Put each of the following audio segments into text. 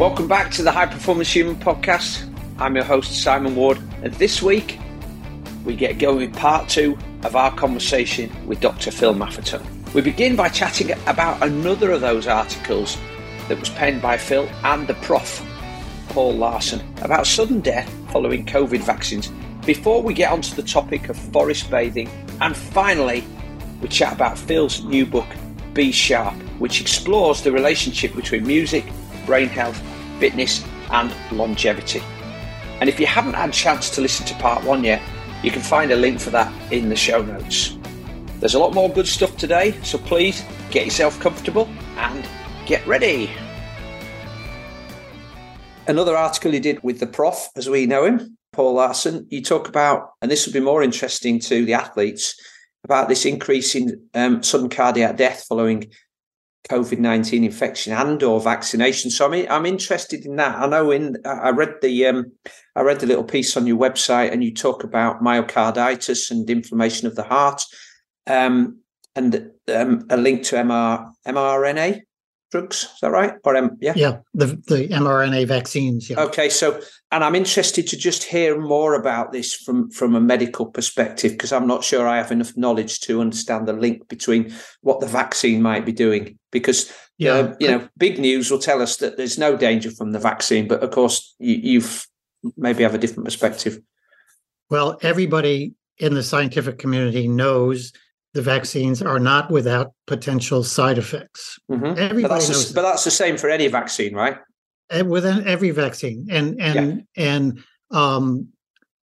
Welcome back to the High Performance Human podcast. I'm your host, Simon Ward, and this week we get going with part two of our conversation with Dr. Phil Maffetone. We begin by chatting about another of those articles that was penned by Phil and the prof, Paul Laursen, about sudden death following COVID vaccines. Before we get onto the topic of forest bathing, and finally, we chat about Phil's new book, Be Sharp, which explores the relationship between music, brain health, fitness, and longevity. And if you haven't had a chance to listen to part one yet, you can find a link for that in the show notes. There's a lot more good stuff today, so please get yourself comfortable and get ready. Another article you did with the prof, as we know him, Paul Laursen, you talk about, and this would be more interesting to the athletes, about this increase in um, sudden cardiac death following COVID nineteen infection and or vaccination. So I'm I'm interested in that. I know in I read the um, I read the little piece on your website, and you talk about myocarditis and inflammation of the heart, um, and um, a link to MR, mRNA drugs. Is that right? Or um, yeah, yeah, the the mRNA vaccines. Yeah. Okay, so and I'm interested to just hear more about this from from a medical perspective because I'm not sure I have enough knowledge to understand the link between what the vaccine might be doing. Because yeah, uh, you know, big news will tell us that there's no danger from the vaccine, but of course you, you've maybe have a different perspective. Well, everybody in the scientific community knows the vaccines are not without potential side effects. Mm-hmm. Everybody but that's knows the, but that's the same for any vaccine, right? And within every vaccine, and and yeah. and um,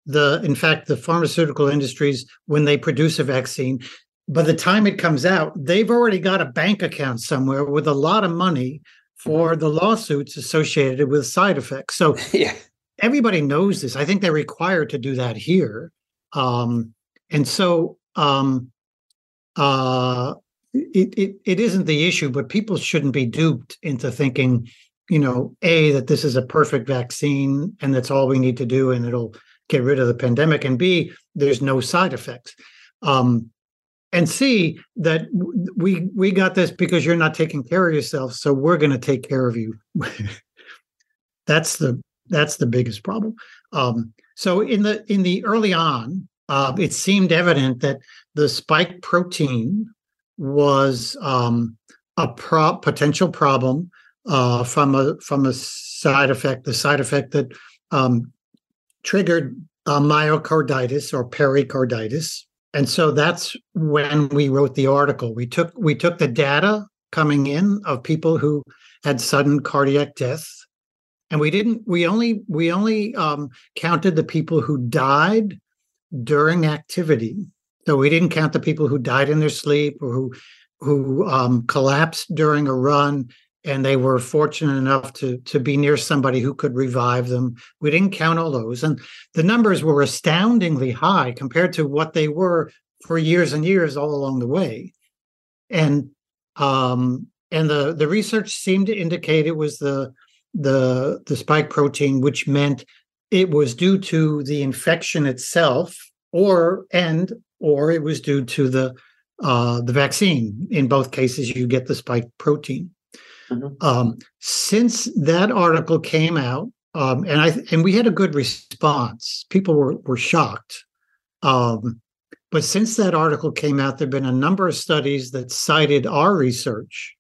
the in fact the pharmaceutical industries when they produce a vaccine, by the time it comes out, they've already got a bank account somewhere with a lot of money for mm-hmm. the lawsuits associated with side effects. So yeah. everybody knows this. I think they're required to do that here. Um, and so um, uh, it, it, it isn't the issue, but people shouldn't be duped into thinking, you know, A, that this is a perfect vaccine and that's all we need to do and it'll get rid of the pandemic, and B, there's no side effects. Um, and C, that we we got this because you're not taking care of yourself, so we're going to take care of you. that's the that's the biggest problem. Um, so in the in the early on, uh, it seemed evident that the spike protein was um, a pro- potential problem uh, from a from a side effect, the side effect that um, triggered uh, myocarditis or pericarditis, and so that's when we wrote the article. We took we took the data coming in of people who had sudden cardiac death, and we didn't. We only we only um, counted the people who died during activity so we didn't count the people who died in their sleep or who who um, collapsed during a run and they were fortunate enough to to be near somebody who could revive them. We didn't count all those, and the numbers were astoundingly high compared to what they were for years and years all along the way. And um, and the the research seemed to indicate it was the the the spike protein, which meant it was due to the infection itself, or and or it was due to the uh, the vaccine. In both cases, you get the spike protein. Mm-hmm. Um, since that article came out, um, and I and we had a good response. People were were shocked. Um, but since that article came out, there've been a number of studies that cited our research,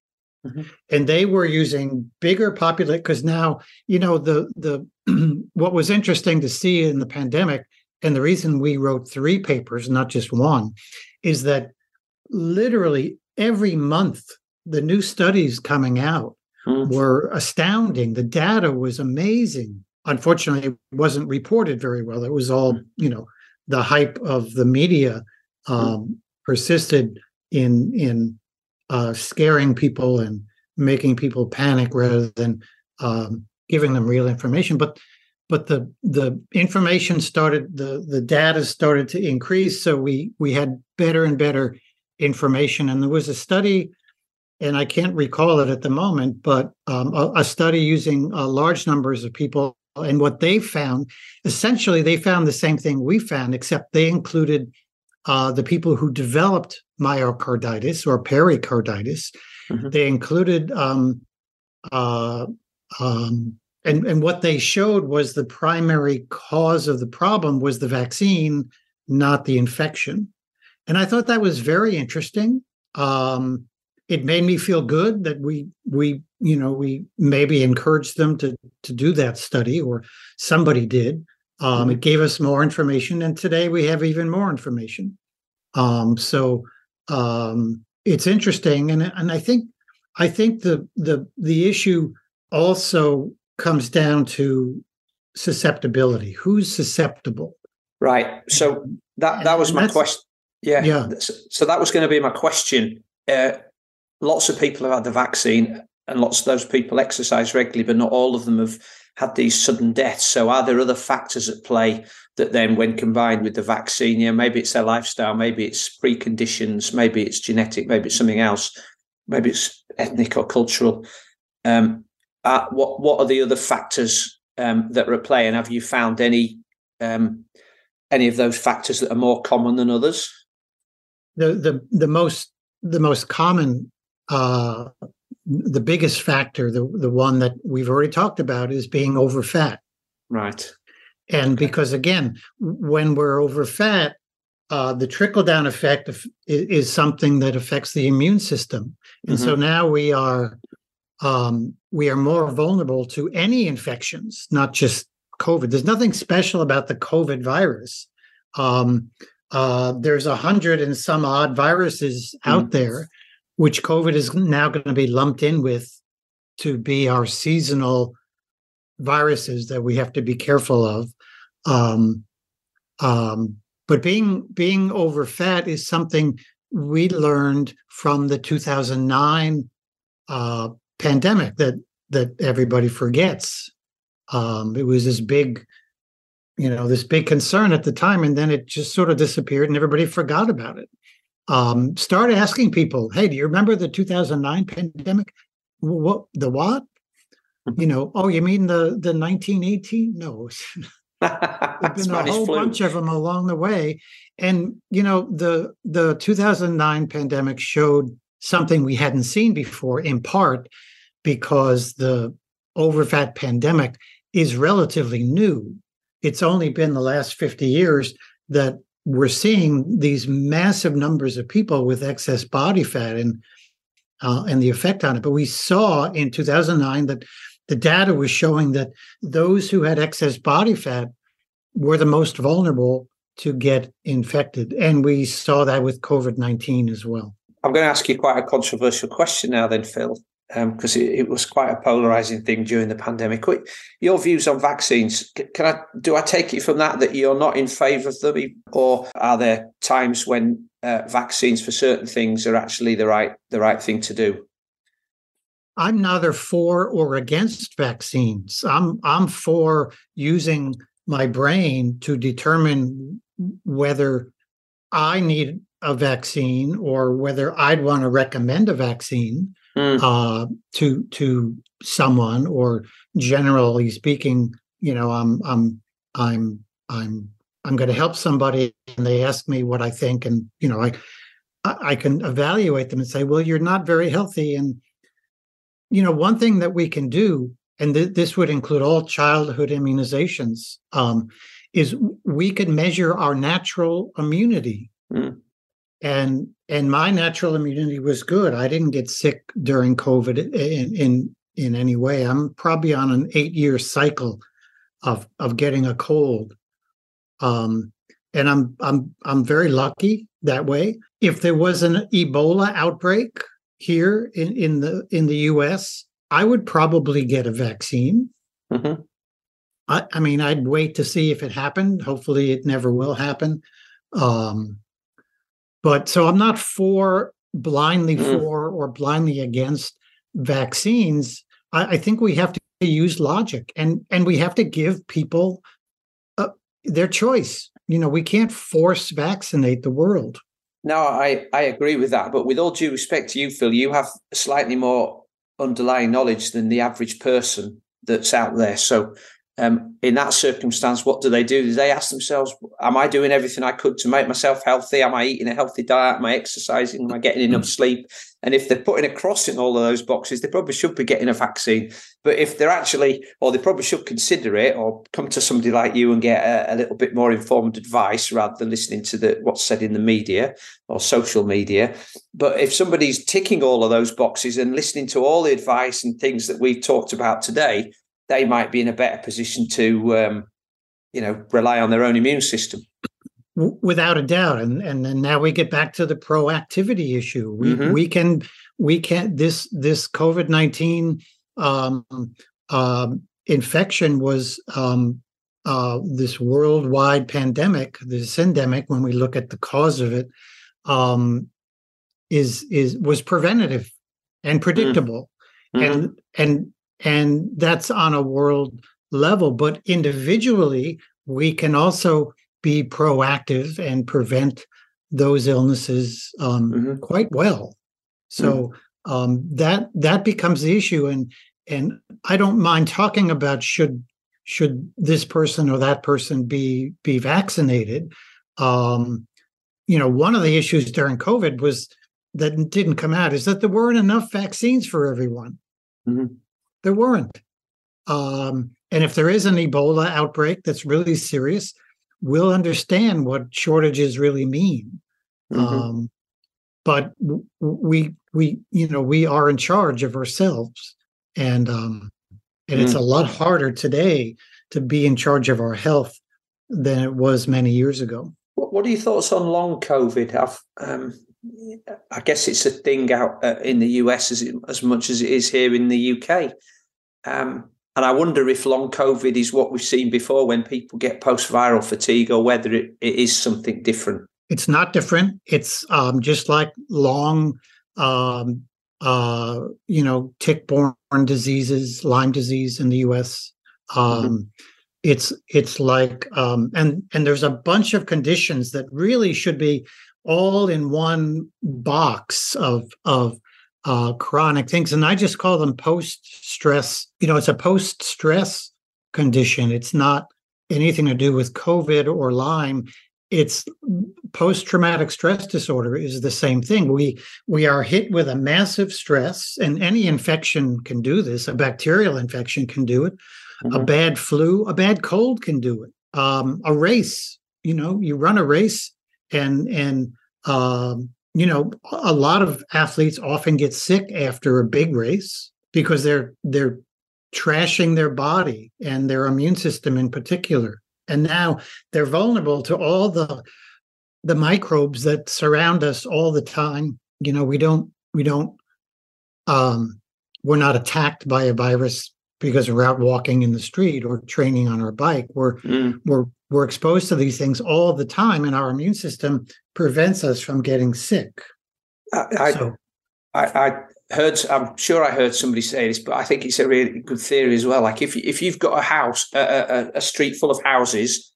mm-hmm. and they were using bigger populate because now you know the the what was interesting to see in the pandemic and the reason we wrote three papers, not just one, is that literally every month the new studies coming out mm. were astounding. The data was amazing. Unfortunately, it wasn't reported very well. It was all, hmm. you know, the hype of the media hmm. um, mm. persisted in in uh, scaring people and making people panic rather than um, giving them real information. But but the the information started the the data started to increase so we we had better and better information and there was a study and i can't recall it at the moment but um, a, a, study using uh, large numbers of people and what they found essentially they found the same thing we found except they included uh, the people who developed myocarditis or pericarditis mm-hmm. they included um, uh, um, and and what they showed was the primary cause of the problem was the vaccine, not the infection. And I thought that was very interesting. Um, it made me feel good that we we you know we maybe encouraged them to to do that study or somebody did. Um, mm-hmm. It gave us more information, and today we have even more information. Um, so um, it's interesting, and and I think I think the the the issue also comes down to susceptibility. Who's susceptible? Right. So that that was my question. Yeah. Yeah. So that was going to be my question. Uh, lots of people have had the vaccine, and lots of those people exercise regularly, but not all of them have had these sudden deaths. So are there other factors at play that then, when combined with the vaccine, yeah, maybe it's their lifestyle, maybe it's preconditions, maybe it's genetic, maybe it's something else, maybe it's ethnic or cultural. Um, uh, what what are the other factors um, that are at play, and have you found any um, any of those factors that are more common than others? The the the most the most common uh, the biggest factor, the the one that we've already talked about, is being over fat. Right. And okay. because again, when we're over fat, uh, the trickle down effect of, is, is, something that affects the immune system, and mm-hmm. so now we are um, we are more vulnerable to any infections, not just COVID. There's nothing special about the COVID virus. Um, uh, there's a hundred and some odd viruses mm. out there, which COVID is now going to be lumped in with to be our seasonal viruses that we have to be careful of. Um, um, but being being over fat is something we learned from the 2009 uh, pandemic that that everybody forgets. Um, it was this big, you know, this big concern at the time, and then it just sort of disappeared, and everybody forgot about it. Um, start asking people, "Hey, do you remember the 2009 pandemic? What the what? you know? Oh, you mean the the 1918? No." There's been a whole flu. bunch of them along the way, and you know the the 2009 pandemic showed something we hadn't seen before, in part because the overfat pandemic is relatively new. It's only been the last 50 years that we're seeing these massive numbers of people with excess body fat and uh, and the effect on it. But we saw in 2009 that the data was showing that those who had excess body fat were the most vulnerable to get infected, and we saw that with COVID 19 as well. I'm going to ask you quite a controversial question now, then, Phil, because um, it, it, was quite a polarizing thing during the pandemic. Your views on vaccines? Can I do I take it from that that you're not in favour of them, or are there times when uh, vaccines for certain things are actually the right the right thing to do? I'm neither for or against vaccines. I'm I'm for using my brain to determine whether I need a vaccine or whether I'd want to recommend a vaccine mm. uh, to to someone or generally speaking, you know, I'm I'm I'm I'm I'm going to help somebody and they ask me what I think and you know I I can evaluate them and say, well, you're not very healthy. And you know, one thing that we can do, and th- this would include all childhood immunizations, um, is we can measure our natural immunity. Mm and and my natural immunity was good. I didn't get sick during COVID in in, in any way. I'm probably on an eight year cycle of of getting a cold, um, and I'm I'm I'm very lucky that way. If there was an Ebola outbreak here in in the in the U.S., I would probably get a vaccine. Mm-hmm. I, I mean, I'd wait to see if it happened. Hopefully, it never will happen. Um, but so I'm not for blindly mm. for or blindly against vaccines. I, I, think we have to use logic and and we have to give people uh, their choice. You know, we can't force vaccinate the world. No, I, I agree with that. But with all due respect to you, Phil, you have slightly more underlying knowledge than the average person that's out there. So um, in that circumstance, what do they do? Do they ask themselves, Am I doing everything I could to make myself healthy? Am I eating a healthy diet? Am I exercising? Am I getting enough sleep? And if they're putting a cross in all of those boxes, they probably should be getting a vaccine. But if they're actually, or they probably should consider it, or come to somebody like you and get a, a little bit more informed advice rather than listening to the what's said in the media or social media. But if somebody's ticking all of those boxes and listening to all the advice and things that we've talked about today, they might be in a better position to, um, you know, rely on their own immune system. Without a doubt, and and then now we get back to the proactivity issue. We mm-hmm. we can we can this this COVID nineteen um, uh, infection was um, uh, this worldwide pandemic, this endemic. When we look at the cause of it, um, is is was preventative and predictable, mm-hmm. and and and that's on a world level but individually we can also be proactive and prevent those illnesses um, mm-hmm. quite well so mm-hmm. um, that that becomes the issue and and i don't mind talking about should should this person or that person be be vaccinated um, you know one of the issues during covid was that didn't come out is that there weren't enough vaccines for everyone mm-hmm. There weren't. Um, and if there is an Ebola outbreak that's really serious, we'll understand what shortages really mean. Mm-hmm. Um, but we we you know we are in charge of ourselves, and um, and mm it's a lot harder today to be in charge of our health than it was many years ago. What, what are your thoughts on long COVID? Um, I guess it's a thing out uh, in the US as, as much as it is here in the UK. Um, and I wonder if long COVID is what we've seen before when people get post viral fatigue or whether it, it is something different. It's not different. It's um, just like long, um, uh, you know, tick borne diseases, Lyme disease in the US. Um, mm-hmm. It's it's like um, and and there's a bunch of conditions that really should be all in one box of of uh, chronic things, and I just call them post stress. You know, it's a post stress condition. It's not anything to do with COVID or Lyme. It's post traumatic stress disorder is the same thing. We we are hit with a massive stress, and any infection can do this. A bacterial infection can do it. Mm-hmm. A bad flu, a bad cold can do it. Um, a race, you know, you run a race, and and um, you know, a lot of athletes often get sick after a big race because they're they're trashing their body and their immune system in particular. And now they're vulnerable to all the the microbes that surround us all the time. You know, we don't we don't um we're not attacked by a virus because we're out walking in the street or training on our bike. We're mm. we're we're exposed to these things all the time, and our immune system prevents us from getting sick. I, so, I, I, heard, I'm sure I heard somebody say this, but I think it's a really good theory as well. Like if if you've got a house, a, a, a street full of houses,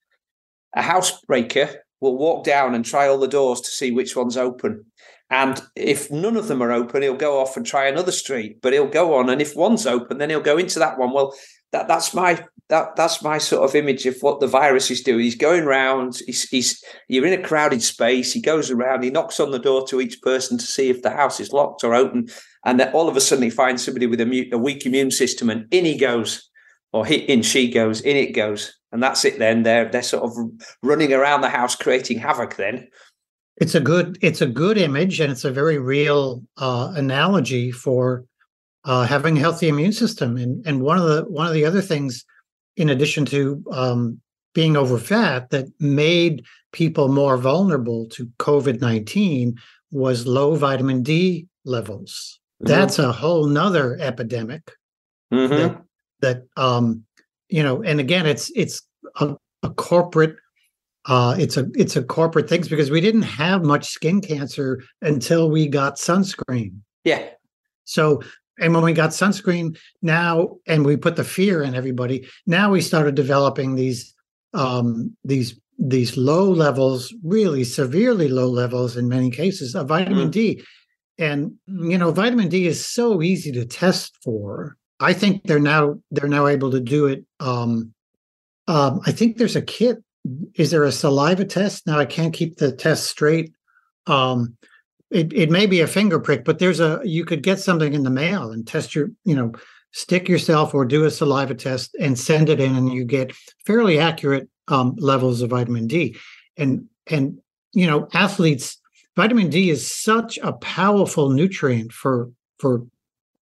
a housebreaker will walk down and try all the doors to see which one's open. And if none of them are open, he'll go off and try another street, but he'll go on. And if one's open, then he'll go into that one. Well, that that's my that that's my sort of image of what the virus is doing. He's going around. He's, he's you're in a crowded space. He goes around. He knocks on the door to each person to see if the house is locked or open, and then all of a sudden he finds somebody with a, mute, a weak immune system, and in he goes, or he, in she goes, in it goes, and that's it. Then they're they're sort of running around the house creating havoc. Then it's a good it's a good image, and it's a very real uh, analogy for uh, having a healthy immune system. And and one of the one of the other things in addition to um, being over fat, that made people more vulnerable to COVID 19 was low vitamin D levels. Mm-hmm. That's a whole nother epidemic mm-hmm. that, that um, you know, and again, it's it's a, a corporate uh, it's a it's a corporate things because we didn't have much skin cancer until we got sunscreen. Yeah. So and when we got sunscreen now and we put the fear in everybody now we started developing these um these these low levels really severely low levels in many cases of vitamin mm. d and you know vitamin d is so easy to test for i think they're now they're now able to do it um um, I think there's a kit. Is there a saliva test? Now I can't keep the test straight. Um, it, it may be a finger prick, but there's a you could get something in the mail and test your, you know, stick yourself or do a saliva test and send it in, and you get fairly accurate um, levels of vitamin D. And and you know, athletes, vitamin D is such a powerful nutrient for for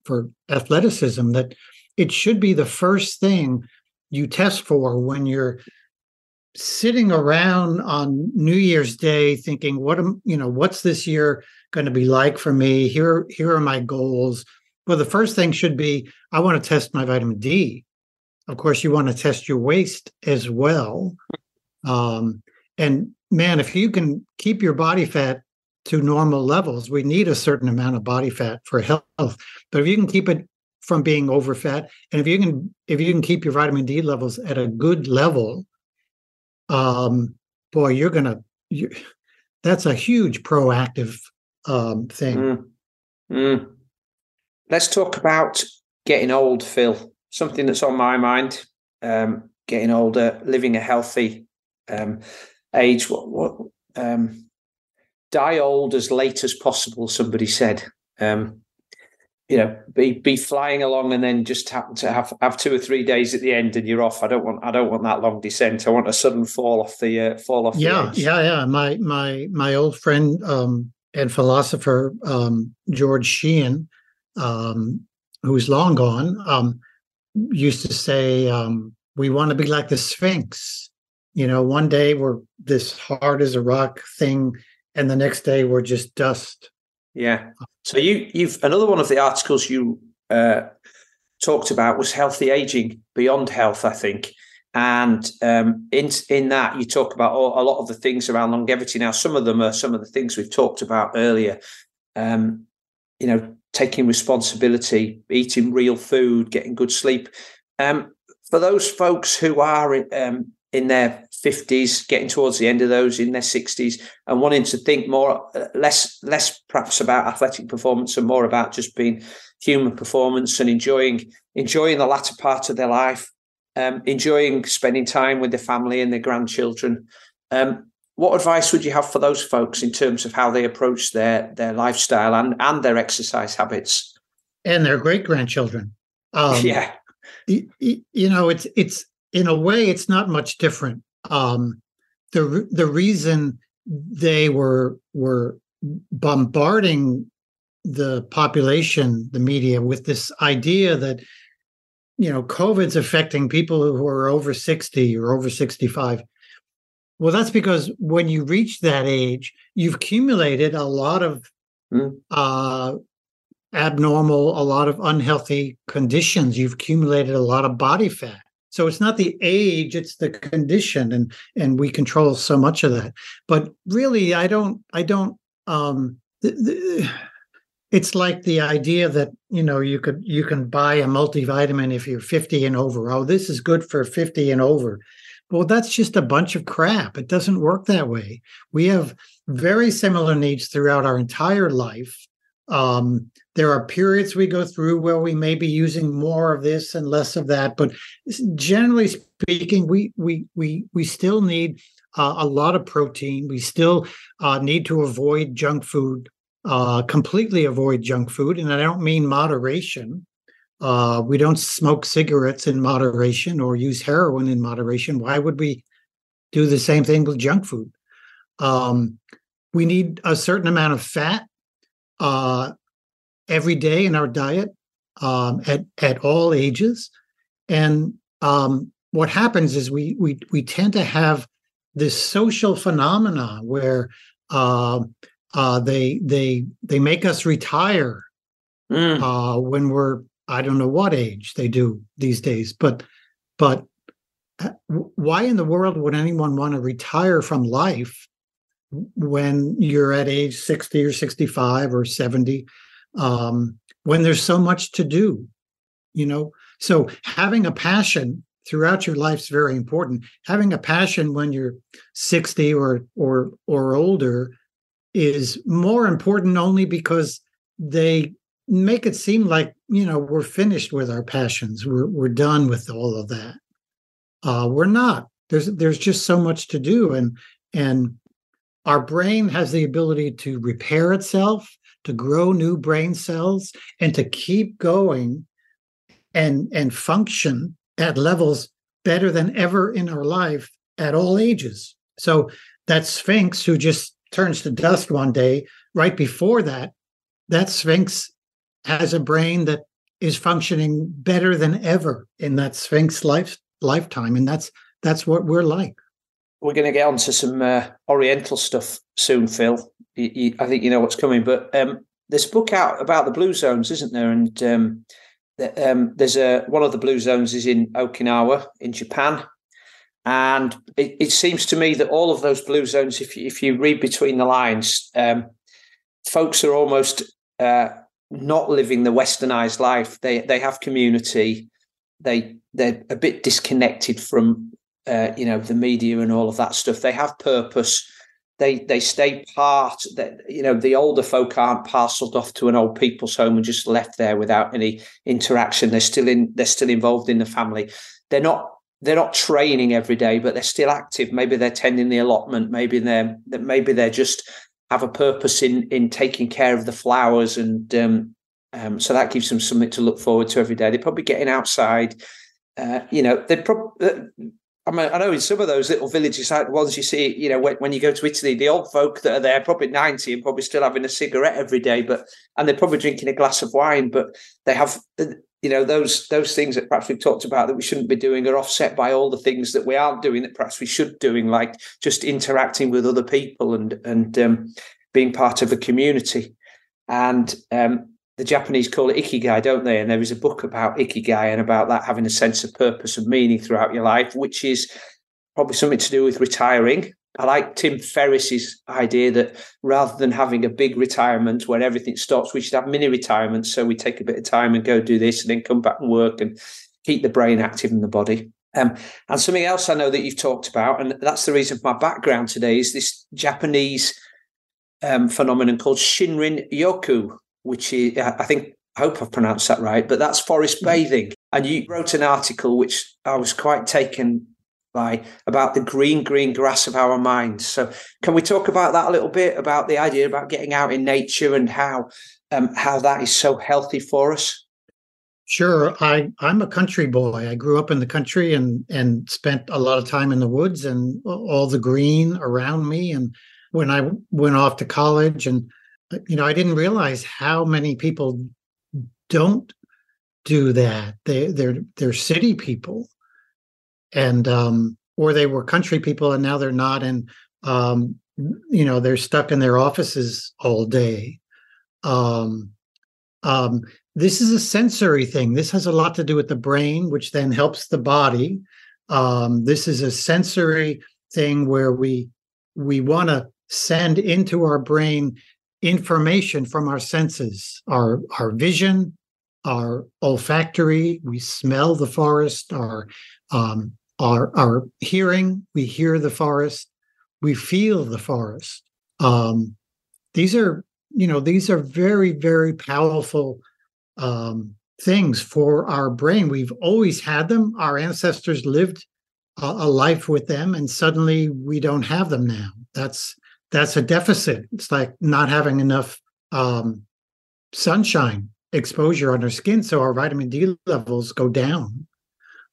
for athleticism that it should be the first thing you test for when you're sitting around on New Year's Day thinking, what am you know, what's this year going to be like for me? Here, here are my goals. Well, the first thing should be I want to test my vitamin D. Of course, you want to test your waist as well. Um, and man, if you can keep your body fat to normal levels, we need a certain amount of body fat for health. But if you can keep it from being over fat, and if you can if you can keep your vitamin D levels at a good level, um, boy, you're gonna you, that's a huge proactive um, thing. Mm. Mm. Let's talk about getting old, Phil. Something that's on my mind. Um, getting older, living a healthy um, age. What, what um, die old as late as possible? Somebody said. Um, you know, be be flying along and then just happen to have have two or three days at the end and you're off. I don't want I don't want that long descent. I want a sudden fall off the uh, fall off. Yeah, yeah, yeah. My my my old friend um, and philosopher um, George Sheehan, um, who's long gone, um, used to say, um, "We want to be like the Sphinx." You know, one day we're this hard as a rock thing, and the next day we're just dust. Yeah. So you you've another one of the articles you uh, talked about was healthy aging beyond health, I think. And um, in in that you talk about all, a lot of the things around longevity. Now, some of them are some of the things we've talked about earlier. Um, you know, taking responsibility, eating real food, getting good sleep. Um, for those folks who are um, in their 50s, getting towards the end of those in their 60s, and wanting to think more, uh, less, less perhaps about athletic performance and more about just being human performance and enjoying enjoying the latter part of their life, um, enjoying spending time with their family and their grandchildren. Um, what advice would you have for those folks in terms of how they approach their their lifestyle and and their exercise habits and their great grandchildren? Um, yeah, you, you know, it's it's in a way, it's not much different. Um, the the reason they were were bombarding the population, the media, with this idea that you know COVID's affecting people who are over sixty or over sixty five. Well, that's because when you reach that age, you've accumulated a lot of mm. uh, abnormal, a lot of unhealthy conditions. You've accumulated a lot of body fat. So it's not the age, it's the condition, and and we control so much of that. But really, I don't, I don't. Um, th- th- it's like the idea that you know you could you can buy a multivitamin if you're 50 and over. Oh, this is good for 50 and over. Well, that's just a bunch of crap. It doesn't work that way. We have very similar needs throughout our entire life. Um, there are periods we go through where we may be using more of this and less of that, but generally speaking, we we we we still need uh, a lot of protein. We still uh, need to avoid junk food, uh, completely avoid junk food, and I don't mean moderation. Uh, we don't smoke cigarettes in moderation or use heroin in moderation. Why would we do the same thing with junk food? Um, we need a certain amount of fat uh, every day in our diet um, at at all ages, and um, what happens is we we we tend to have this social phenomenon where uh, uh, they they they make us retire mm. uh, when we're I don't know what age they do these days, but but uh, why in the world would anyone want to retire from life when you're at age 60 or 65 or 70 um, when there's so much to do you know so having a passion throughout your life is very important having a passion when you're 60 or or or older is more important only because they make it seem like you know we're finished with our passions we're, we're done with all of that Uh, we're not. There's there's just so much to do, and and our brain has the ability to repair itself, to grow new brain cells, and to keep going and and function at levels better than ever in our life at all ages. So that Sphinx who just turns to dust one day, right before that, that Sphinx has a brain that is functioning better than ever in that Sphinx life lifetime, and that's that's what we're like. We're going to get onto some uh, Oriental stuff soon, Phil. You, you, I think you know what's coming, but um, there's a book out about the blue zones, isn't there? And um, um, there's a one of the blue zones is in Okinawa in Japan, and it, it, seems to me that all of those blue zones, if you, if you read between the lines, um, folks are almost uh, not living the westernized life. They they have community. They they're a bit disconnected from uh, you know the media and all of that stuff. They have purpose. They they stay part. That you know the older folk aren't parceled off to an old people's home and just left there without any interaction. They're still in. They're still involved in the family. They're not they're not training every day, but they're still active. Maybe they're tending the allotment. Maybe they're maybe they're just have a purpose in in taking care of the flowers, and um, um, so that gives them something to look forward to every day. They're probably getting outside. Uh, you know, they probably. Uh, I mean, I know in some of those little villages, like the ones you see, you know, when, when you go to Italy, the old folk that are there, probably 90 and probably still having a cigarette every day, but and they're probably drinking a glass of wine, but they have you know those those things that perhaps we've talked about that we shouldn't be doing are offset by all the things that we aren't doing that perhaps we should doing like just interacting with other people and and um, being part of a community. And um, the japanese call it ikigai don't they? And there is a book about ikigai and about that having a sense of purpose and meaning throughout your life which is probably something to do with retiring I like Tim Ferriss's idea that rather than having a big retirement where everything stops, we should have mini retirements. So we take a bit of time and go do this and then come back and work and keep the brain active in the body. Um, and something else I know that you've talked about, and that's the reason for my background today, is this Japanese um, phenomenon called Shinrin Yoku, which is, I think, I hope I've pronounced that right, but that's forest mm-hmm. bathing. And you wrote an article which I was quite taken by about the green, green grass of our minds. So, can we talk about that a little bit about the idea about getting out in nature and how um, how that is so healthy for us? Sure. I I'm a country boy. I grew up in the country and and spent a lot of time in the woods and all the green around me. And when I went off to college, and you know, I didn't realize how many people don't do that. They they're they're city people and um, or they were country people and now they're not, and um, you know they're stuck in their offices all day. Um, um, this is a sensory thing. This has a lot to do with the brain, which then helps the body. Um, this is a sensory thing where we we want to send into our brain information from our senses, our our vision, our olfactory. We smell the forest. Our um, our our hearing we hear the forest we feel the forest. Um, these are you know these are very very powerful um, things for our brain. We've always had them. Our ancestors lived a, a life with them and suddenly we don't have them now. That's that's a deficit. It's like not having enough um, sunshine exposure on our skin so our vitamin d levels go down.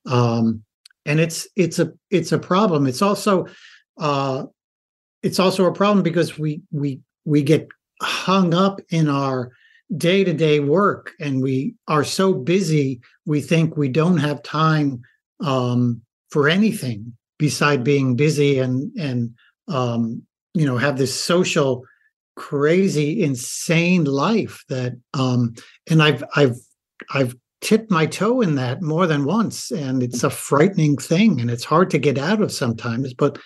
Um, and it's it's a it's a problem. It's also uh it's also a problem because we we we get hung up in our day-to-day work and we are so busy we think we don't have time um for anything beside being busy and and um you know have this social crazy insane life that um and i've i've i've tipped my toe in that more than once and it's a frightening thing and it's hard to get out of sometimes but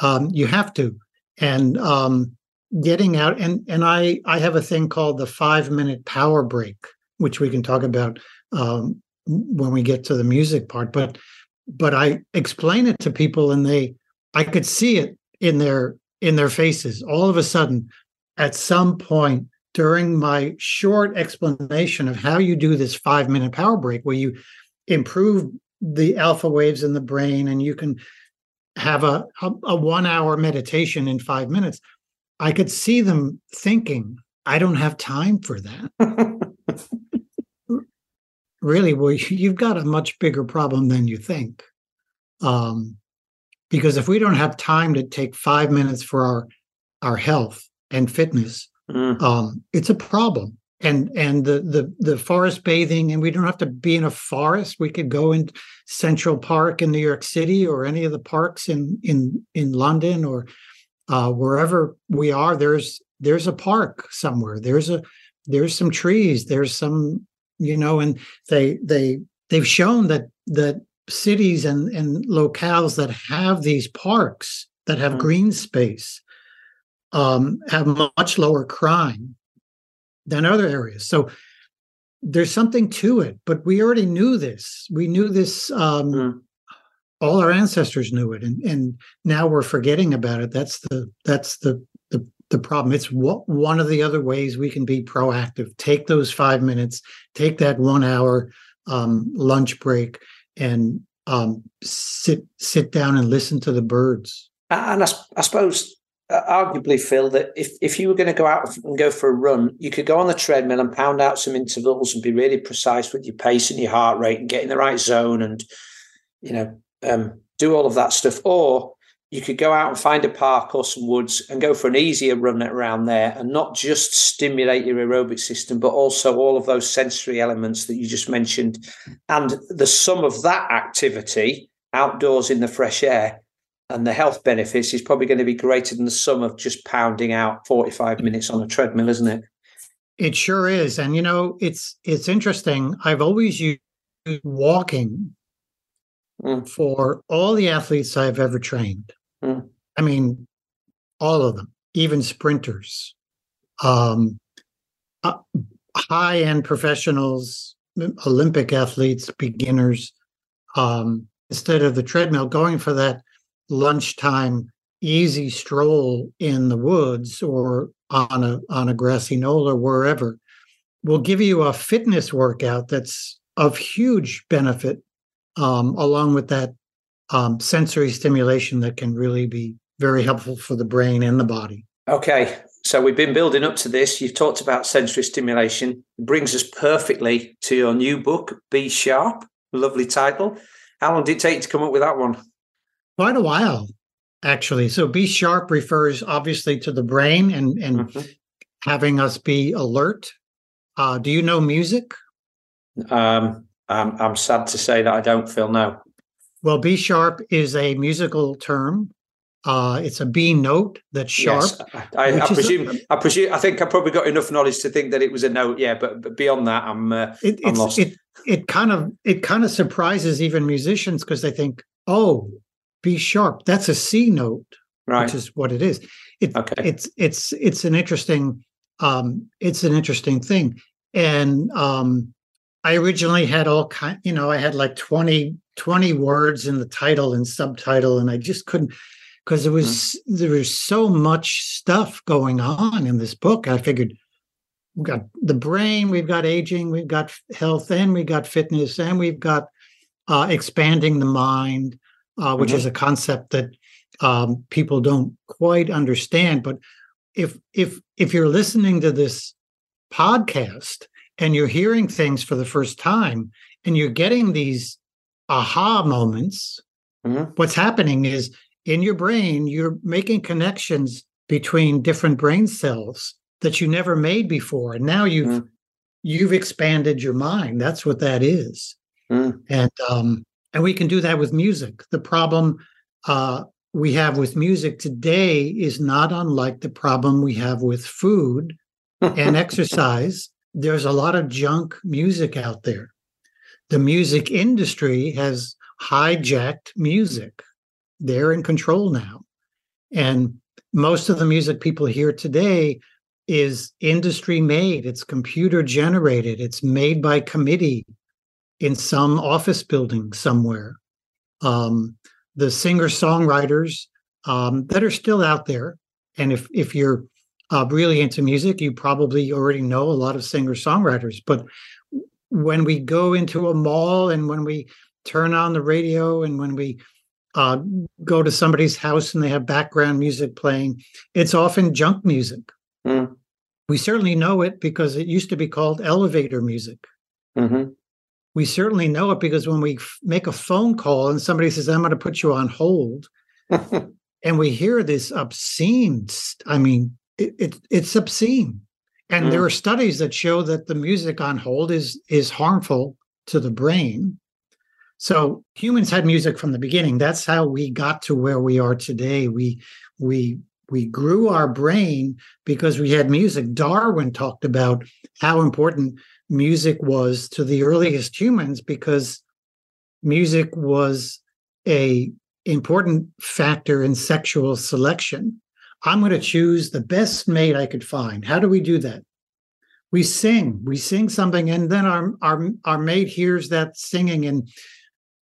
um, you have to. And um, getting out and and i i have a thing called the five minute power break which we can talk about um, when we get to the music part but but i explain it to people and they i could see it in their in their faces. All of a sudden at some point during my short explanation of how you do this five minute power break where you improve the alpha waves in the brain and you can have a, a, a one hour meditation in five minutes i could see them thinking i don't have time for that. Really well you've got a much bigger problem than you think. Um, because if we don't have time to take five minutes for our our health and fitness mm. um, it's a problem and and the the the forest bathing and we don't have to be in a forest we could go in central park in new york city or any of the parks in in in london or uh, wherever we are there's there's a park somewhere there's a there's some trees there's some you know and they they they've shown that that cities and and locales that have these parks that have mm-hmm. green space um, have much lower crime than other areas. So there's something to it, but we already knew this. We knew this. Um, mm. All our ancestors knew it, and and now we're forgetting about it. That's the that's the the the problem. It's what one of the other ways we can be proactive. Take those five minutes. Take that one hour um, lunch break, and um, sit sit down and listen to the birds. And I, I suppose arguably, Phil, that if, if you were going to go out and go for a run, you could go on the treadmill and pound out some intervals and be really precise with your pace and your heart rate and get in the right zone and, you know, um, do all of that stuff. Or you could go out and find a park or some woods and go for an easier run around there and not just stimulate your aerobic system, but also all of those sensory elements that you just mentioned. And the sum of that activity outdoors in the fresh air and the health benefits is probably going to be greater than the sum of just pounding out 45 minutes on a treadmill isn't it it sure is and you know it's it's interesting i've always used walking mm. for all the athletes i've ever trained mm. i mean all of them even sprinters um uh, high end professionals olympic athletes beginners um instead of the treadmill going for that lunchtime easy stroll in the woods or on a on a grassy knoll or wherever will give you a fitness workout that's of huge benefit um, along with that um, sensory stimulation that can really be very helpful for the brain and the body. Okay so we've been building up to this. You've talked about sensory stimulation. It brings us perfectly to your new book be sharp lovely title. How long did it take to come up with that one quite a while actually so be sharp refers obviously to the brain and and mm-hmm. having us be alert uh, do you know music um, I'm, I'm sad to say that i don't feel no well b sharp is a musical term uh, it's a B note that's sharp. Yes, I, I presume. A, I presume. I think I probably got enough knowledge to think that it was a note. Yeah, but, but beyond that, I'm, uh, it, I'm lost. It it kind of it kind of surprises even musicians because they think, oh, B sharp. That's a C note, right. which is what it is. It, okay. It's it's it's an interesting um, it's an interesting thing. And um, I originally had all kind, you know, I had like 20, 20 words in the title and subtitle, and I just couldn't because there was mm-hmm. there was so much stuff going on in this book. I figured we've got the brain, we've got aging, we've got health, and we've got fitness, and we've got uh, expanding the mind uh, which mm-hmm. is a concept that um, people don't quite understand. But if if if you're listening to this podcast and you're hearing things for the first time and you're getting these aha moments, mm-hmm. what's happening is in your brain you're making connections between different brain cells that you never made before, and now you've mm-hmm. you've expanded your mind. That's what that is. Mm. And um, and we can do that with music. The problem uh, we have with music today is not unlike the problem we have with food and exercise. There's a lot of junk music out there. The music industry has hijacked music. They're in control now. And most of the music people hear today is industry made, it's computer generated, it's made by committee in some office building somewhere. Um, the singer songwriters um, that are still out there, and if if you're uh, really into music, you probably already know a lot of singer songwriters. But when we go into a mall and when we turn on the radio and when we uh, go to somebody's house and they have background music playing, it's often junk music. Mm. We certainly know it because it used to be called elevator music. Mm-hmm. We certainly know it because when we f- make a phone call and somebody says, I'm going to put you on hold, and we hear this obscene, I mean, it, it it's obscene. And mm. there are studies that show that the music on hold is is harmful to the brain. So humans had music from the beginning. That's how we got to where we are today. We we we grew our brain because we had music. Darwin talked about how important music was to the earliest humans because music was a important factor in sexual selection. I'm going to choose the best mate I could find. How do we do that? We sing. We sing something, and then our our our mate hears that singing, and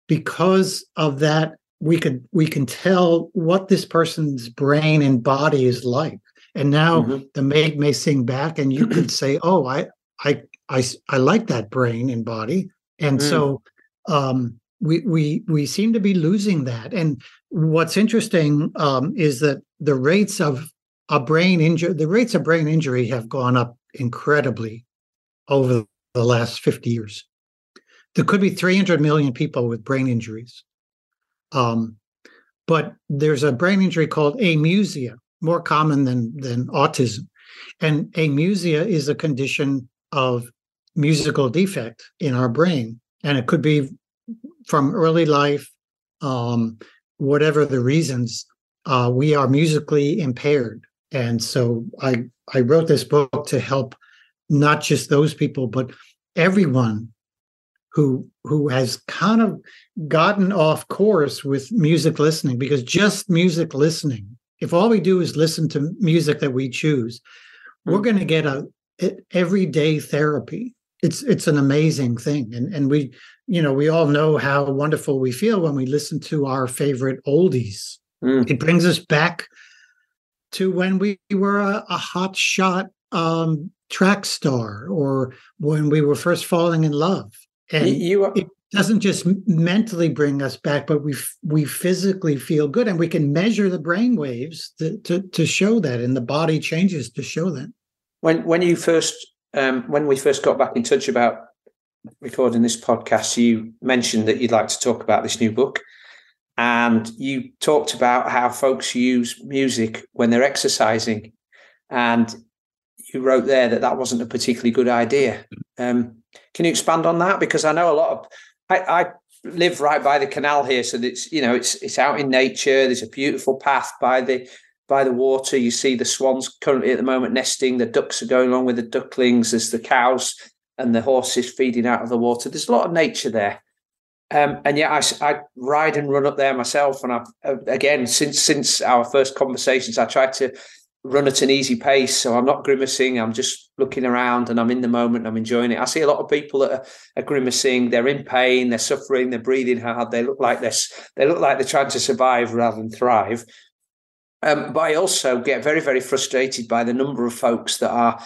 because of that we can we can tell what this person's brain and body is like and now mm-hmm. the mate may sing back and you could say oh i i i, I like that brain and body and mm. so um we we we seem to be losing that and what's interesting um is that the rates of a brain injury the rates of brain injury have gone up incredibly over the last 50 years there could be 300 million people with brain injuries. Um, but there's a brain injury called amusia, more common than, than autism. And amusia is a condition of musical defect in our brain. And it could be from early life, um, whatever the reasons, uh, we are musically impaired. And so I, I wrote this book to help not just those people, but everyone who who has kind of gotten off course with music listening because just music listening if all we do is listen to music that we choose we're mm-hmm. going to get a, a everyday therapy it's it's an amazing thing. And and we you know we all know how wonderful we feel when we listen to our favorite oldies. Mm. it brings us back to when we were a, a hot shot um, track star or when we were first falling in love. And you are, it doesn't just mentally bring us back but we we physically feel good and we can measure the brain waves to, to, to show that and the body changes to show that. When when you first um, when we first got back in touch about recording this podcast you mentioned that you'd like to talk about this new book and you talked about how folks use music when they're exercising and you wrote there that that wasn't a particularly good idea um, can you expand on that? Because I know a lot of I, I live right by the canal here, so it's you know it's it's out in nature. There's a beautiful path by the by the water. You see the swans currently at the moment nesting. The ducks are going along with the ducklings. There's the cows and the horses feeding out of the water. There's a lot of nature there. Um, and yeah, I, I, ride and run up there myself. And I've uh, again since since our first conversations, I try to run at an easy pace. So I'm not grimacing. I'm just looking around and I'm in the moment. I'm enjoying it. I see a lot of people that are, are, grimacing. They're in pain. They're suffering. They're breathing hard. They look like this. They look like they're trying to survive rather than thrive. Um, but I also get very, very frustrated by the number of folks that are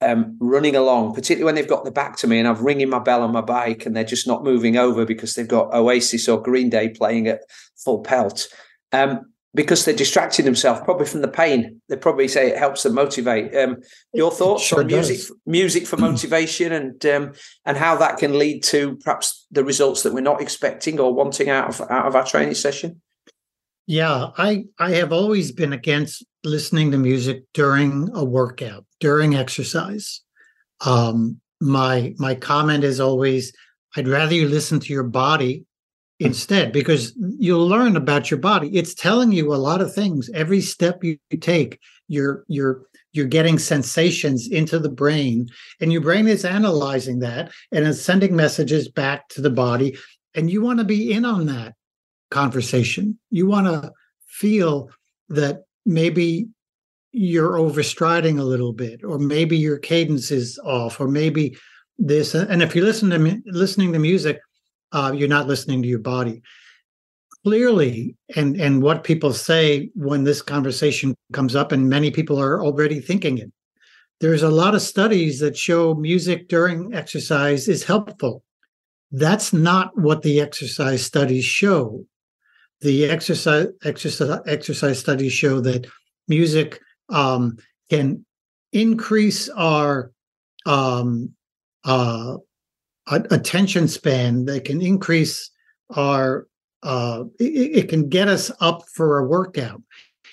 um, running along, particularly when they've got the back to me and I've ringing my bell on my bike and they're just not moving over because they've got Oasis or Green Day playing at full pelt. Um, because they're distracting themselves probably from the pain. They probably say it helps them motivate. Um, your thoughts sure on music, does. music for motivation, and um, and how that can lead to perhaps the results that we're not expecting or wanting out of out of our training session. Yeah, I I have always been against listening to music during a workout, during exercise. Um, my my comment is always, I'd rather you listen to your body instead because you'll learn about your body. It's telling you a lot of things. Every step you take you're you're you're getting sensations into the brain and your brain is analyzing that and it's sending messages back to the body and you want to be in on that conversation. You want to feel that maybe you're overstriding a little bit or maybe your cadence is off or maybe this and if you listen to listening to music uh, you're not listening to your body. Clearly and and what people say when this conversation comes up and many people are already thinking it there's a lot of studies that show music during exercise is helpful. That's not what the exercise studies show. The exercise exercise exercise studies show that music um, can increase our um, uh, attention span. They can increase our. Uh, it, it can get us up for a workout.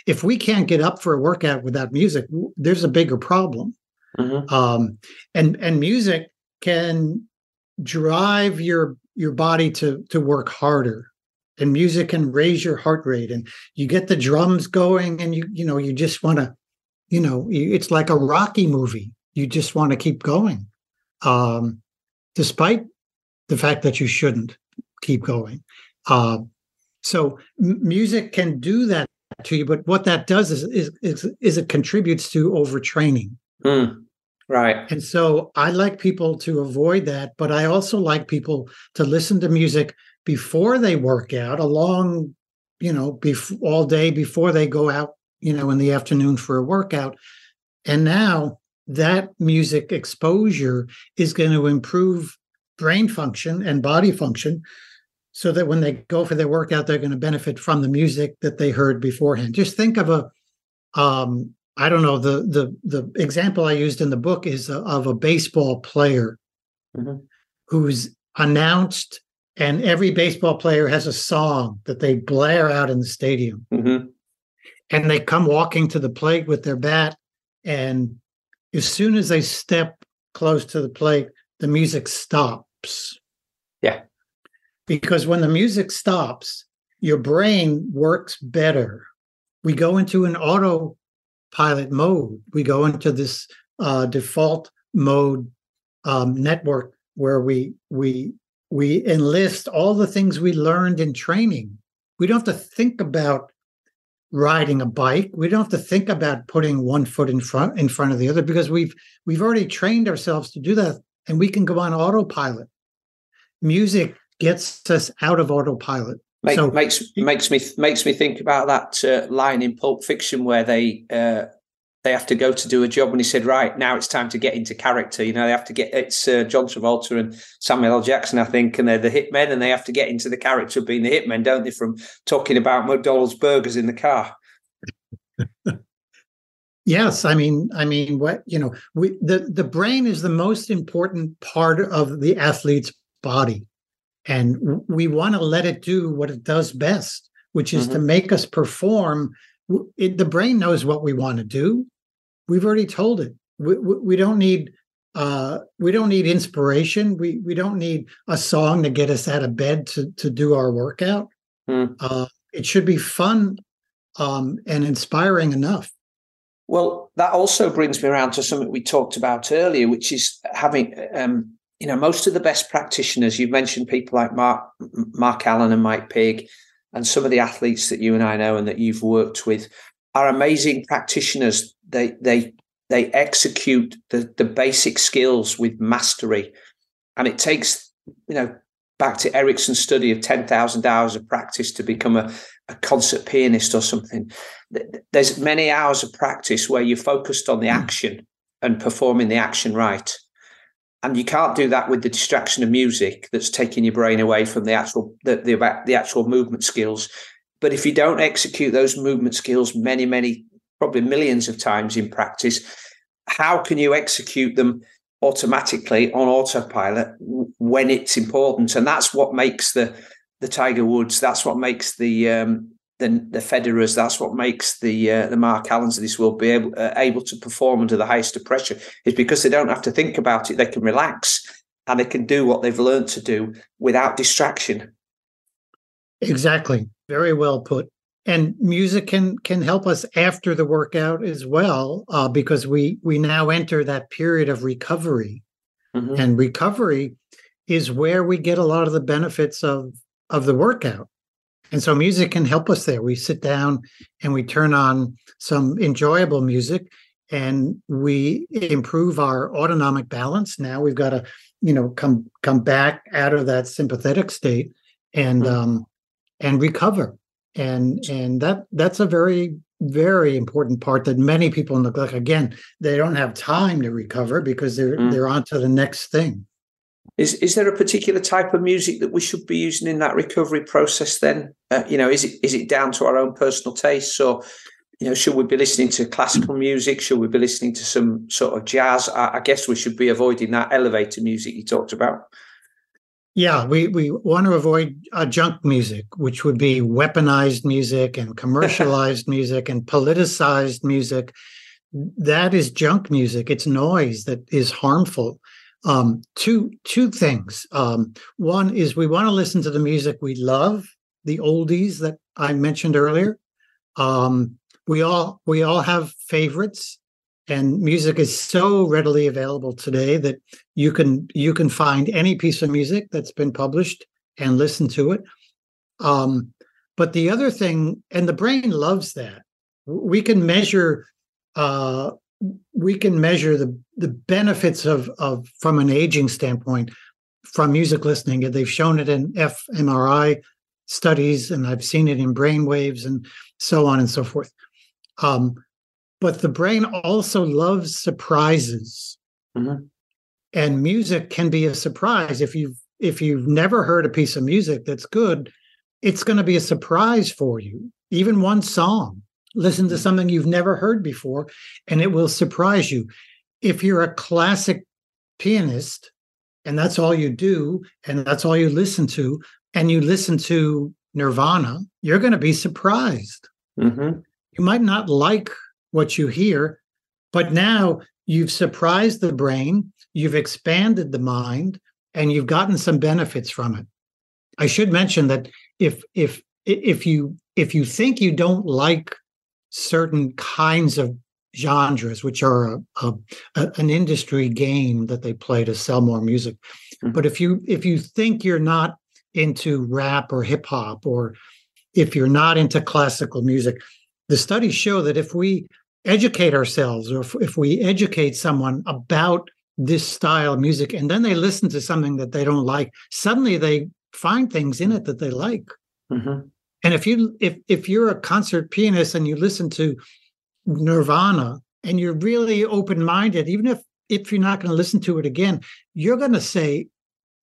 If we can't get up for a workout without music, there's a bigger problem. Mm-hmm. Um, and and music can drive your your body to to work harder and music can raise your heart rate and you get the drums going and you you know you just want to you know it's like a rocky movie you just want to keep going um despite the fact that you shouldn't keep going uh, so m- music can do that to you but what that does is is is, is it contributes to overtraining mm. Right. And so I like people to avoid that, but I also like people to listen to music before they work out, along, you know, bef- all day before they go out, you know, in the afternoon for a workout. And now that music exposure is going to improve brain function and body function so that when they go for their workout, they're going to benefit from the music that they heard beforehand. Just think of a um, I don't know the the the example I used in the book is of a baseball player mm-hmm. who's announced, and every baseball player has a song that they blare out in the stadium, mm-hmm. and they come walking to the plate with their bat, and as soon as they step close to the plate, the music stops. Yeah, because when the music stops, your brain works better. We go into an autopilot mode. We go into this uh, default mode um, network where we we we enlist all the things we learned in training. We don't have to think about riding a bike. We don't have to think about putting one foot in front in front of the other because we've we've already trained ourselves to do that, and we can go on autopilot. Music gets us out of autopilot. Make, so, makes makes me makes me think about that uh, line in Pulp Fiction where they uh, they have to go to do a job, and he said, "Right now it's time to get into character." You know, they have to get it's uh, John Travolta and Samuel L. Jackson, I think, and they're the hitmen, and they have to get into the character of being the hitmen, don't they? From talking about McDonald's burgers in the car. yes, I mean, I mean, what you know, we the the brain is the most important part of the athlete's body and we want to let it do what it does best which is mm-hmm. to make us perform it, the brain knows what we want to do. We've already told it. We, we don't need uh, we don't need inspiration. We we don't need a song to get us out of bed to to do our workout. Mm. uh, it should be fun um, and inspiring enough. Well that also brings me around to something we talked about earlier which is having um, you know, most of the best practitioners, you've mentioned people like Mark Mark Allen and Mike Pigg, and some of the athletes that you and I know and that you've worked with are amazing practitioners. They they they execute the, the basic skills with mastery. And it takes, you know, back to Ericsson's study of 10,000 hours of practice to become a, a concert pianist or something. There's many hours of practice where you're focused on the hmm. action and performing the action right and you can't do that with the distraction of music that's taking your brain away from the actual the, the, the actual movement skills. But if you don't execute those movement skills many many probably millions of times in practice how can you execute them automatically on autopilot when it's important? And that's what makes the the tiger woods that's what makes the um, the, the Federers, that's what makes the uh, the Mark Allens of this world be able uh, able to perform under the highest of pressure is because they don't have to think about it. They can relax and they can do what they've learned to do without distraction. Exactly. Very well put. And music can can help us after the workout as well, uh, because we we now enter that period of recovery, mm-hmm. and recovery is where we get a lot of the benefits of of the workout and so music can help us there. We sit down and we turn on some enjoyable music and we improve our autonomic balance. Now we've got to, you know, come come back out of that sympathetic state and mm-hmm. um and recover. And and that that's a very very important part that many people neglect. Again, they don't have time to recover because they're mm. they're on to the next thing. Is is there a particular type of music that we should be using in that recovery process? Then, uh, you know, is it is it down to our own personal tastes, or you know, should we be listening to classical music? Should we be listening to some sort of jazz? I, I guess we should be avoiding that elevator music you talked about. Yeah, we, we want to avoid uh, junk music, which would be weaponized music and commercialized music and politicized music. That is junk music. It's noise that is harmful. Um, two two things. Um, one is we want to listen to the music we love, the oldies that I mentioned earlier. Um, we all we all have favorites and music is so readily available today that you can you can find any piece of music that's been published and listen to it um, but the other thing and the brain loves that we can measure uh, we can measure the the benefits of of from an aging standpoint from music listening. They've shown it in fMRI studies and I've seen it in brain waves and so on and so forth. Um, but the brain also loves surprises. Mm-hmm. and music can be a surprise. If you've if you've never heard a piece of music that's good it's going to be a surprise for you even one song listen to mm-hmm. something you've never heard before and it will surprise you if you're a classic pianist and that's all you do and that's all you listen to and you listen to nirvana you're going to be surprised mm-hmm. you might not like what you hear. But now you've surprised the brain, you've expanded the mind, and you've gotten some benefits from it. I should mention that if if if you if you think you don't like certain kinds of genres, which are a, a, a, an industry game that they play to sell more music, mm-hmm. but if you if you think you're not into rap or hip hop, or if you're not into classical music, the studies show that if we educate ourselves or if, if we educate someone about this style of music and then they listen to something that they don't like suddenly they find things in it that they like mm-hmm. And if you if if you're a concert pianist and you listen to nirvana and you're really open-minded even if if you're not going to listen to it again you're going to say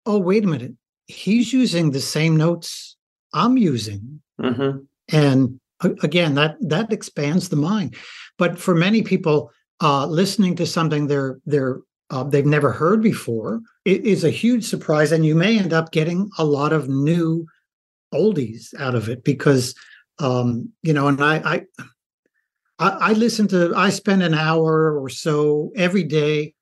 oh wait a minute. He's using the same notes i'm using. Mm-hmm. and again that that expands the mind. But for many people uh, listening to something they're they're uh, they've never heard before it is a huge surprise and you may end up getting a lot of new oldies out of it because um, you know and I, I I listen to I spend an hour or so every day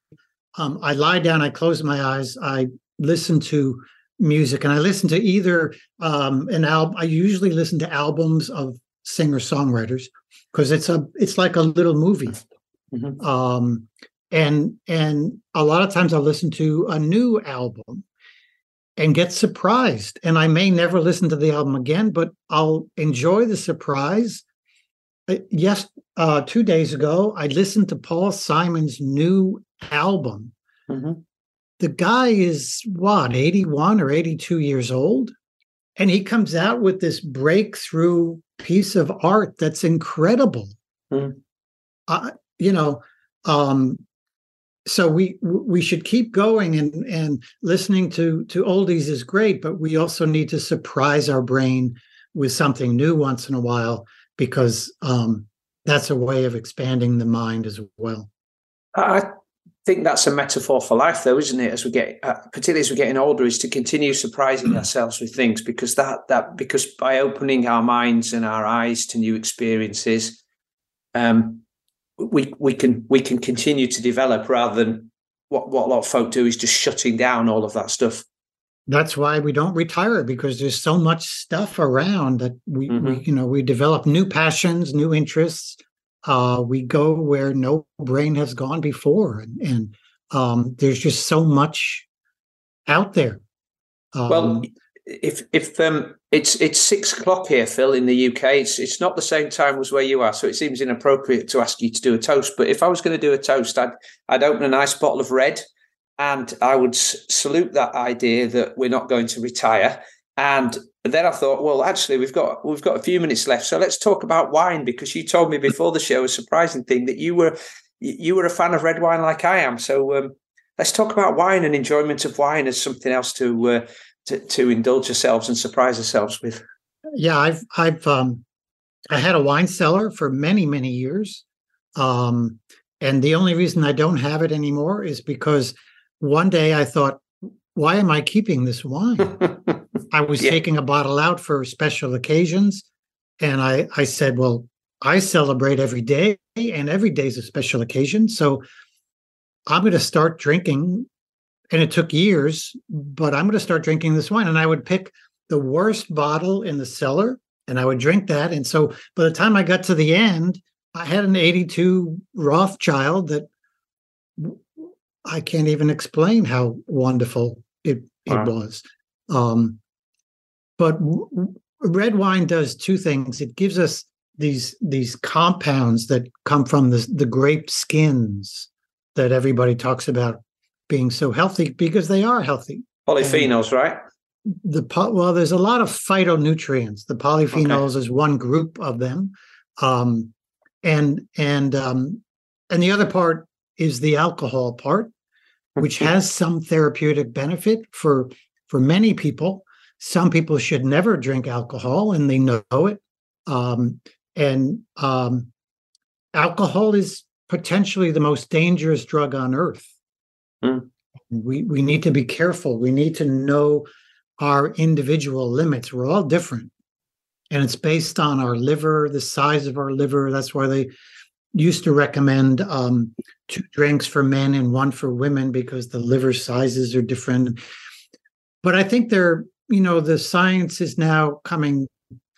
um, I lie down I close my eyes I listen to music and I listen to either um, an album I usually listen to albums of singer songwriters because it's a it's like a little movie mm-hmm. um and and a lot of times i'll listen to a new album and get surprised and i may never listen to the album again but i'll enjoy the surprise uh, yes uh two days ago i listened to paul simon's new album mm-hmm. the guy is what 81 or 82 years old and he comes out with this breakthrough piece of art that's incredible. Mm. Uh, you know, um, so we we should keep going and and listening to to oldies is great, but we also need to surprise our brain with something new once in a while because um, that's a way of expanding the mind as well. I think that's a metaphor for life, though, isn't it? As we get, uh, particularly as we're getting older, is to continue surprising mm. ourselves with things because that that because by opening our minds and our eyes to new experiences, um, we we can we can continue to develop rather than what what a lot of folk do is just shutting down all of that stuff. That's why we don't retire because there's so much stuff around that we, mm-hmm. we you know we develop new passions, new interests, uh, we go where no brain has gone before, and, and um, there's just so much out there. Um, well, if if um, it's it's six o'clock here, Phil, in the UK, it's it's not the same time as where you are, so it seems inappropriate to ask you to do a toast. But if I was going to do a toast, I'd I'd open a nice bottle of red, and I would salute that idea that we're not going to retire, and then I thought, well, actually, we've got we've got a few minutes left, so let's talk about wine because you told me before the show a surprising thing that you were you were a fan of red wine like I am. So um, let's talk about wine and enjoyment of wine as something else to uh, to, to indulge ourselves and surprise ourselves with. Yeah, I've I've um, I had a wine cellar for many many years, um, and the only reason I don't have it anymore is because one day I thought, why am I keeping this wine? I was yeah. taking a bottle out for special occasions, and I I said, well, I celebrate every day, and every day is a special occasion, so I'm going to start drinking. And it took years, but I'm going to start drinking this wine. And I would pick the worst bottle in the cellar and I would drink that. And so by the time I got to the end, I had an 82 Rothschild that I can't even explain how wonderful it, it was. Um, but red wine does two things. It gives us these these compounds that come from the, the grape skins that everybody talks about being so healthy because they are healthy. Polyphenols, and right? The well, there's a lot of phytonutrients. The polyphenols okay. is one group of them, um, and and um, and the other part is the alcohol part, which has some therapeutic benefit for for many people. Some people should never drink alcohol, and they know it. Um, and um, alcohol is potentially the most dangerous drug on earth. Mm. We we need to be careful. We need to know our individual limits. We're all different. And it's based on our liver, the size of our liver. That's why they used to recommend um, two drinks for men and one for women because the liver sizes are different. But I think they're, you know, the science is now coming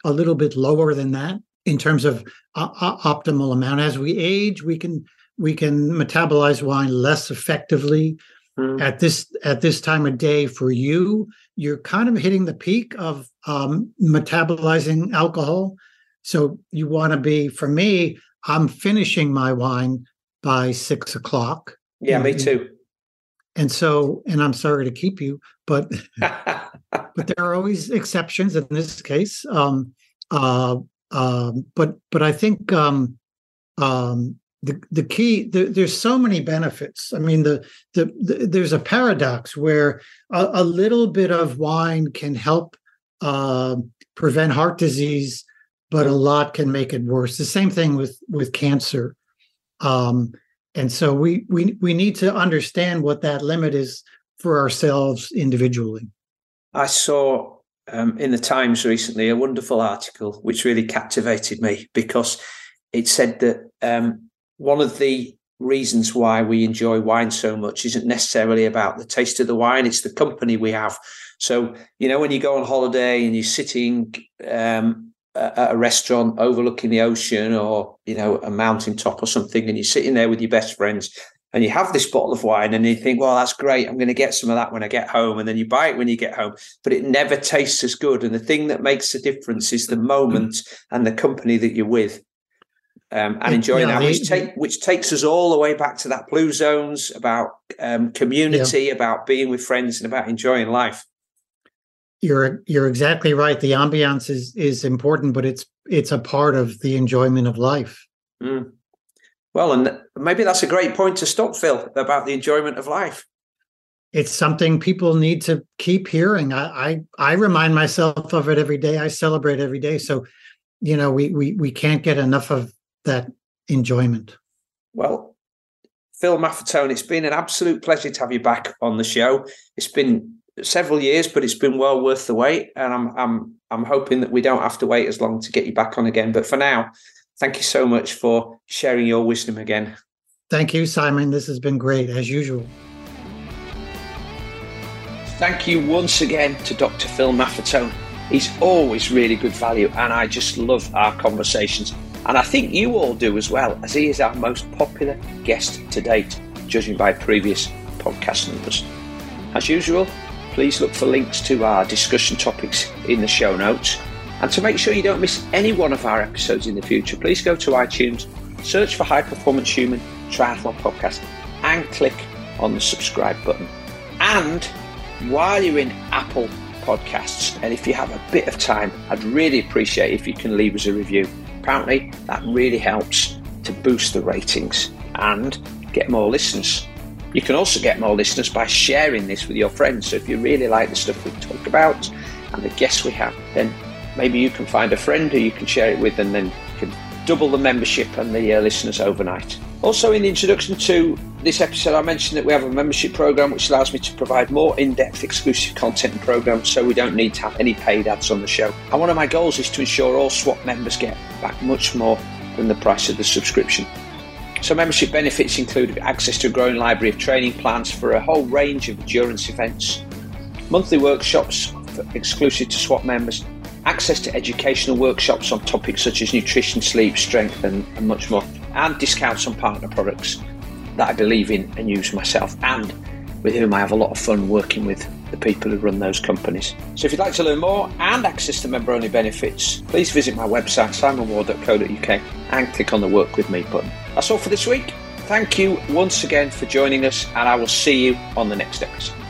a little bit lower than that in terms of uh, optimal amount. As we age, we can we can metabolize wine less effectively. Mm. At this at this time of day, for you, you're kind of hitting the peak of um, metabolizing alcohol. So you want to be. For me, I'm finishing my wine by six o'clock. Yeah, me too. And so, and I'm sorry to keep you, but but there are always exceptions in this case. Um, uh, um, but but I think um, um, the the key the, there's so many benefits. I mean the, the, the there's a paradox where a, a, little bit of wine can help uh, prevent heart disease, but a lot can make it worse. The same thing with with cancer. Um, and so we we we need to understand what that limit is for ourselves individually. I saw um, in the Times recently a wonderful article which really captivated me because it said that um, one of the reasons why we enjoy wine so much isn't necessarily about the taste of the wine; it's the company we have. So you know, when you go on holiday and you're sitting um, at a restaurant overlooking the ocean or you know a mountain top or something, and you're sitting there with your best friends and you have this bottle of wine and you think, well, that's great. I'm going to get some of that when I get home. And then you buy it when you get home, but it never tastes as good. And the thing that makes the difference is the moment and the company that you're with. Um, and enjoying yeah, that, which, take, which takes us all the way back to that blue zones about um, community, yeah. about being with friends, and about enjoying life. You're you're exactly right. The ambiance is is important, but it's it's a part of the enjoyment of life. Mm. Well, and maybe that's a great point to stop, Phil, about the enjoyment of life. It's something people need to keep hearing. I, I, I remind myself of it every day. I celebrate every day. So, you know, we we we can't get enough of that enjoyment. Well, Phil Maffetone, it's been an absolute pleasure to have you back on the show. It's been several years, but it's been well worth the wait, and I'm I'm I'm hoping that we don't have to wait as long to get you back on again. But for now, Thank you so much for sharing your wisdom again. Thank you, Simon. This has been great, as usual. Thank you once again to Dr. Phil Maffetone. He's always really good value, and I just love our conversations. And I think you all do as well, as he is our most popular guest to date, judging by previous podcast numbers. As usual, please look for links to our discussion topics in the show notes. And to make sure you don't miss any one of our episodes in the future, please go to iTunes, search for High Performance Human Triathlon Podcast, and click on the subscribe button. And while you're in Apple Podcasts, and if you have a bit of time, I'd really appreciate if you can leave us a review. Apparently, that really helps to boost the ratings and get more listeners. You can also get more listeners by sharing this with your friends. So if you really like the stuff we talk about and the guests we have, then maybe you can find a friend who you can share it with and then you can double the membership and the uh, listeners overnight. Also, in the introduction to this episode, I mentioned that we have a membership program which allows me to provide more in depth exclusive content and programs so we don't need to have any paid ads on the show. And one of my goals is to ensure all SWAP members get back much more than the price of the subscription. So, membership benefits include access to a growing library of training plans for a whole range of endurance events, monthly workshops exclusive to SWAP members, access to educational workshops on topics such as nutrition, sleep, strength, and, and much more, and discounts on partner products that I believe in and use myself, and with whom I have a lot of fun working with the people who run those companies. So if you'd like to learn more and access the member only benefits, please visit my website simonward.co.uk and click on the Work With Me button. That's all for this week. Thank you once again for joining us, and I will see you on the next episode.